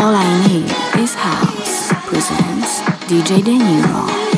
All I Need is House presents DJ De Niro.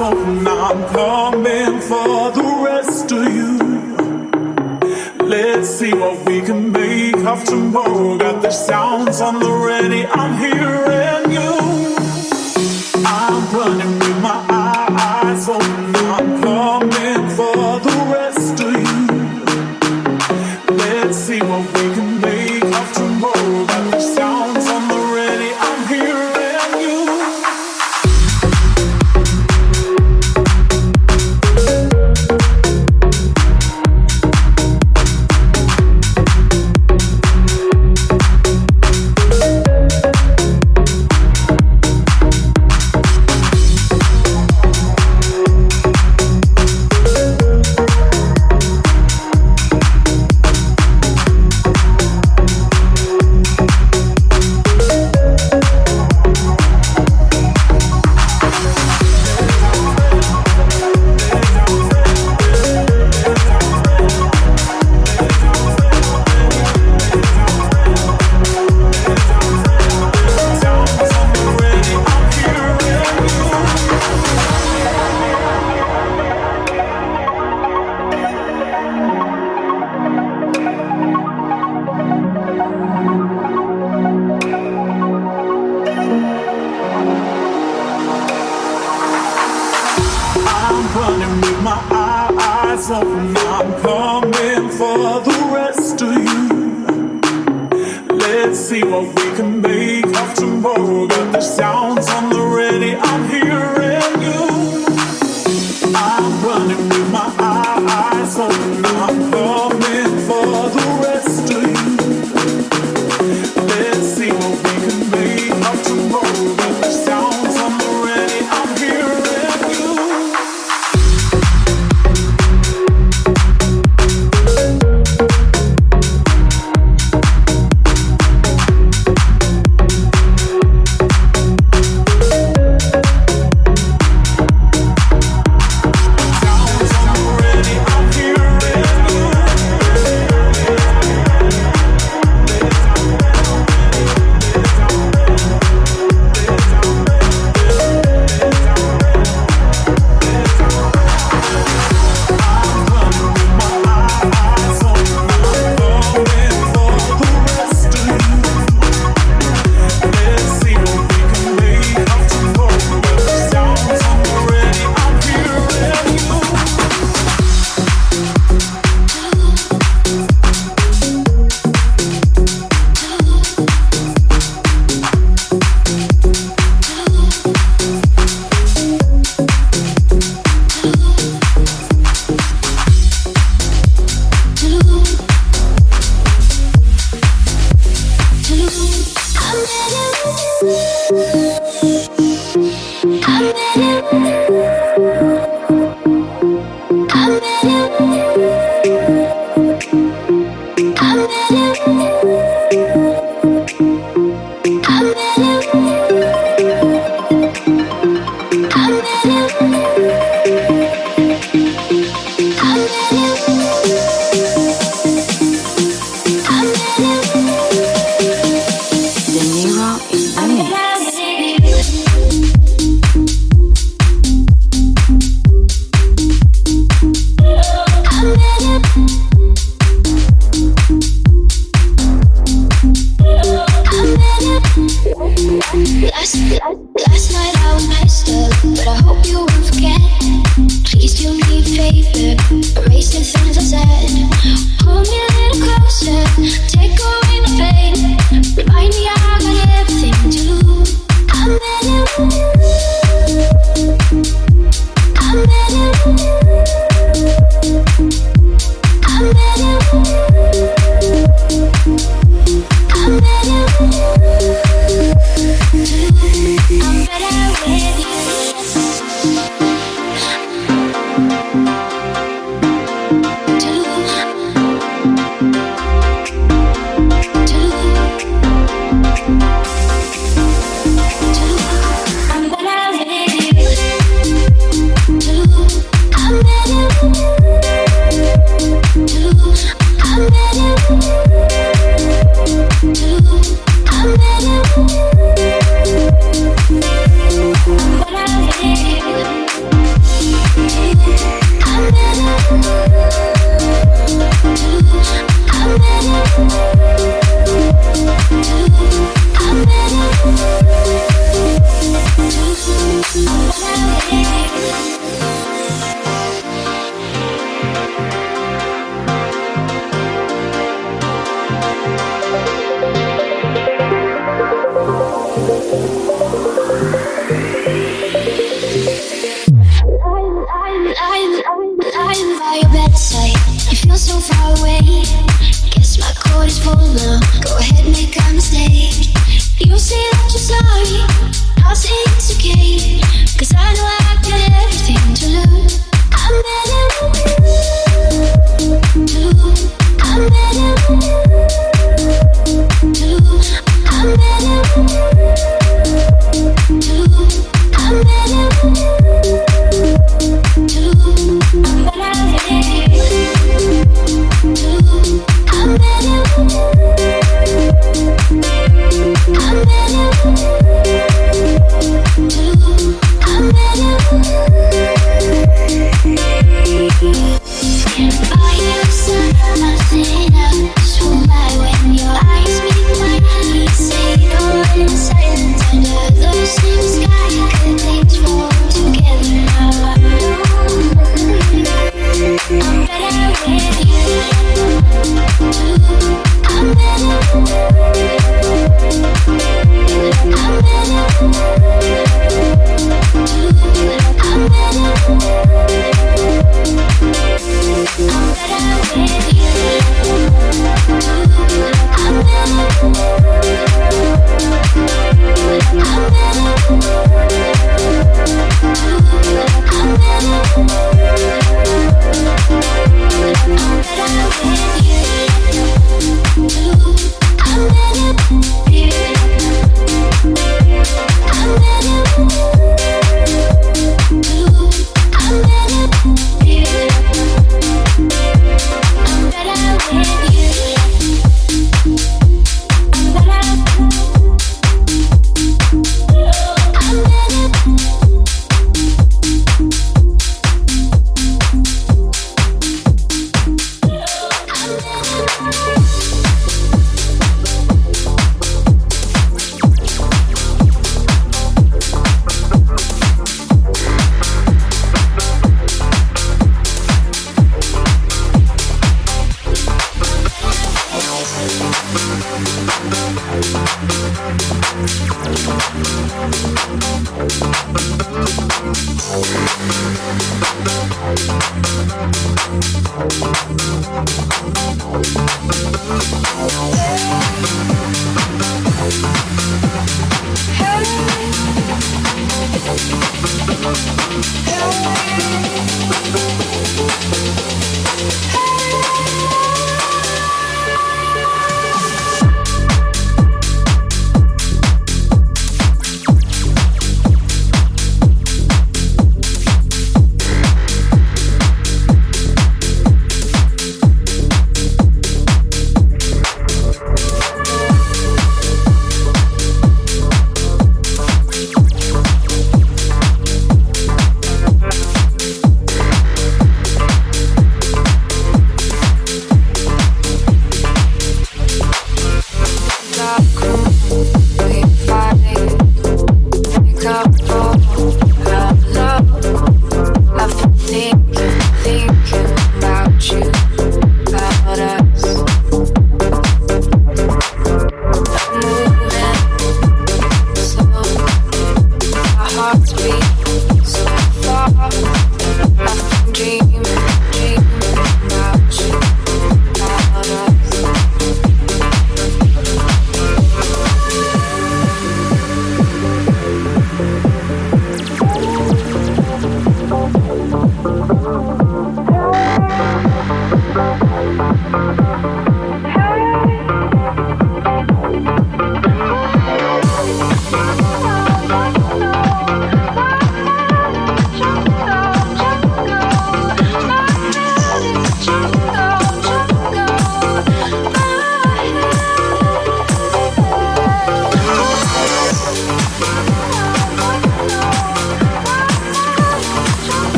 I'm coming for the rest of you. Let's see what we can make of tomorrow. Got the sounds on the ready, I'm for the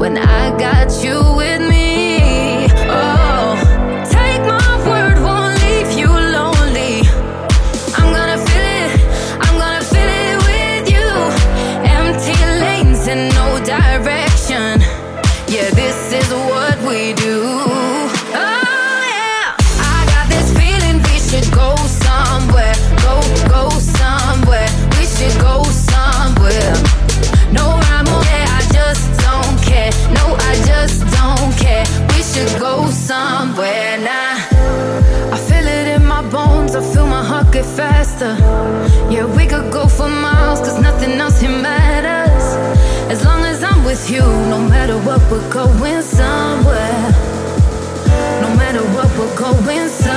when I got you with me. you. No matter what, we're going somewhere. No matter what, we're going somewhere.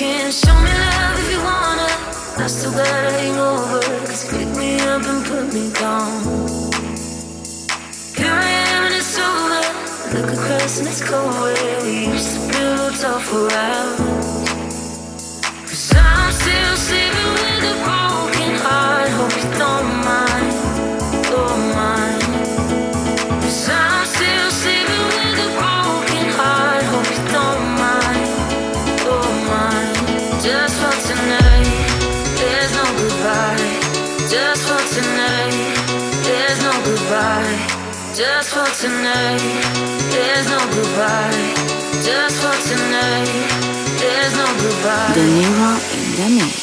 can show me love if you wanna. I still got a hangover. Cause pick me up and put me down. Here I am and it's over. Look across and it's cold where we used to build off around. tonight, there's no goodbye. Just for tonight, there's no goodbye. De Niro in the mix.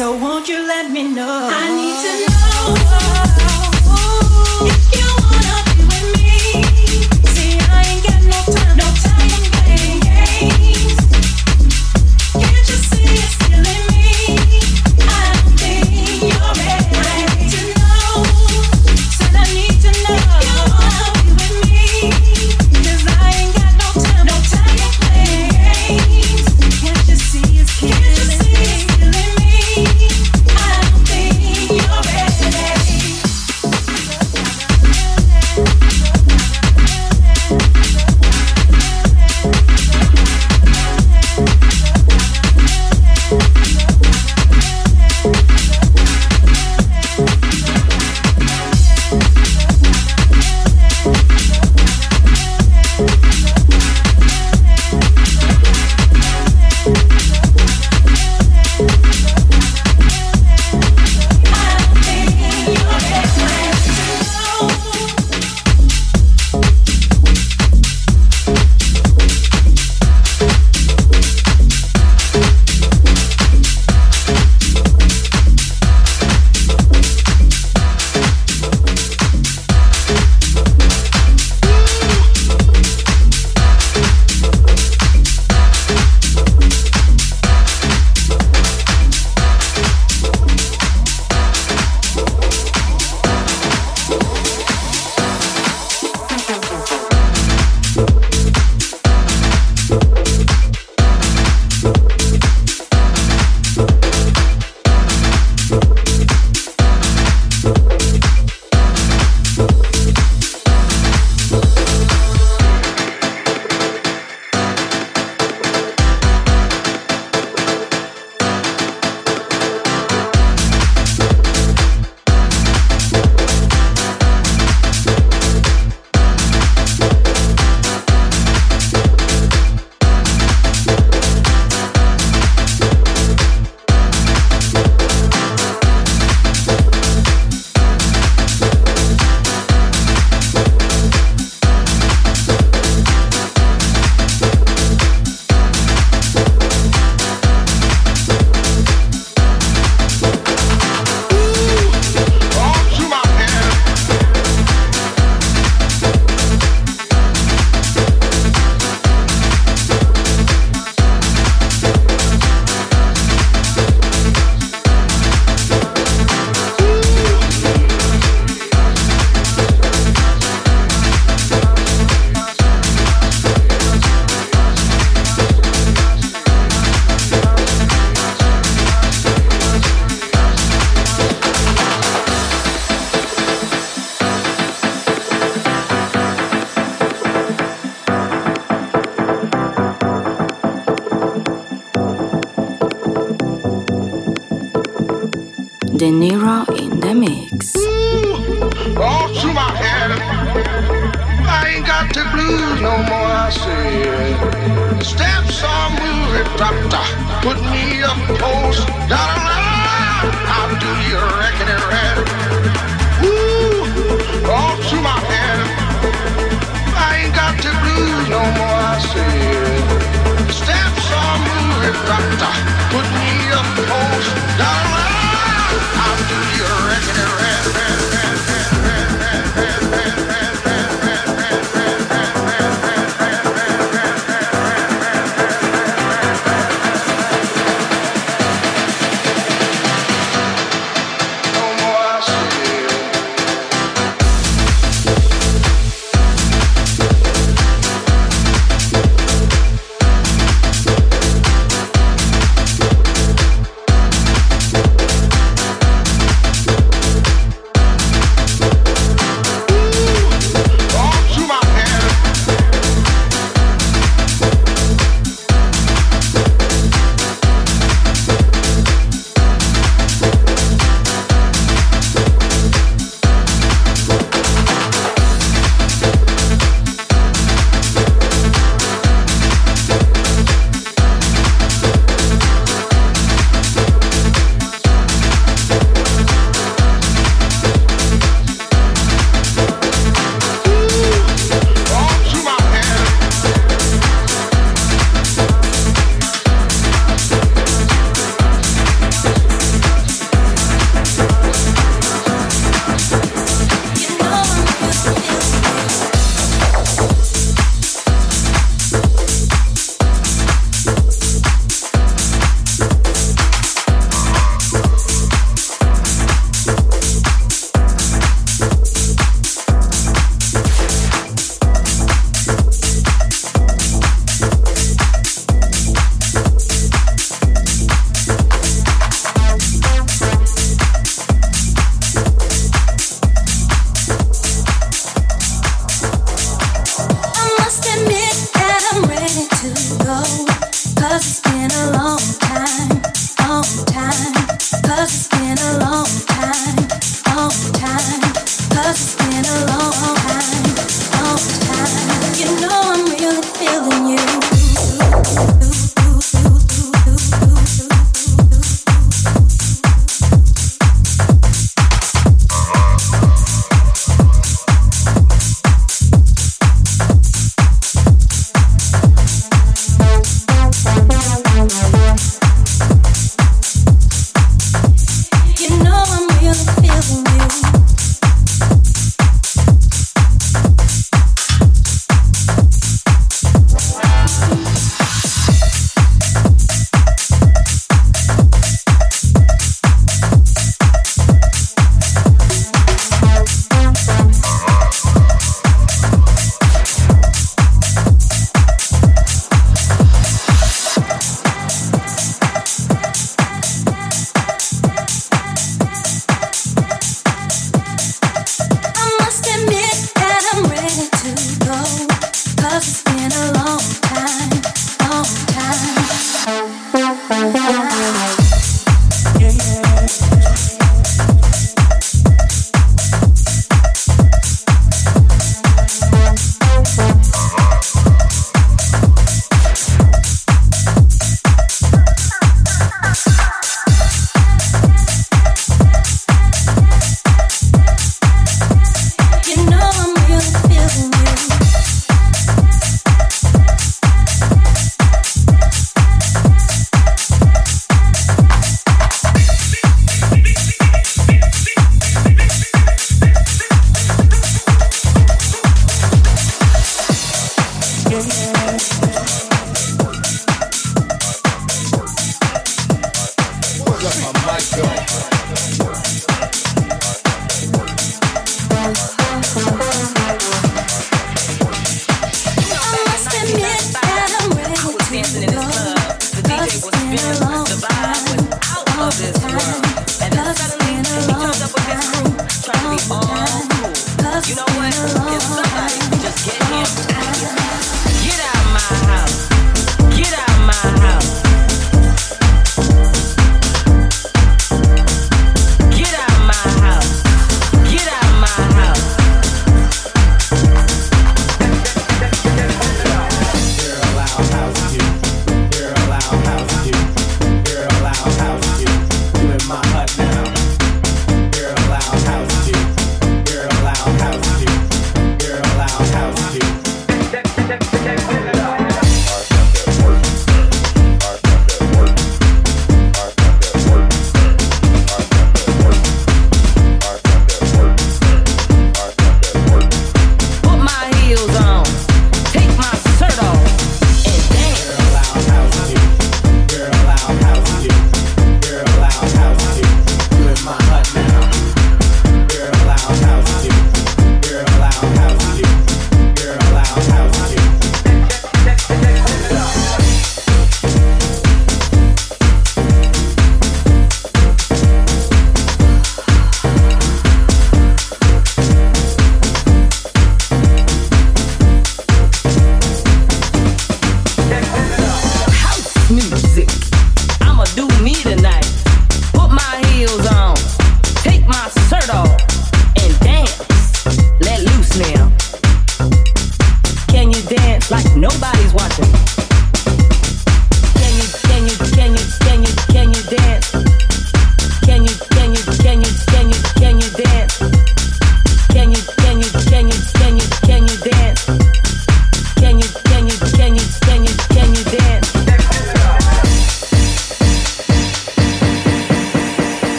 So won't you let me know? I need to know if you wanna be with me. See, I ain't got no time, no time, games.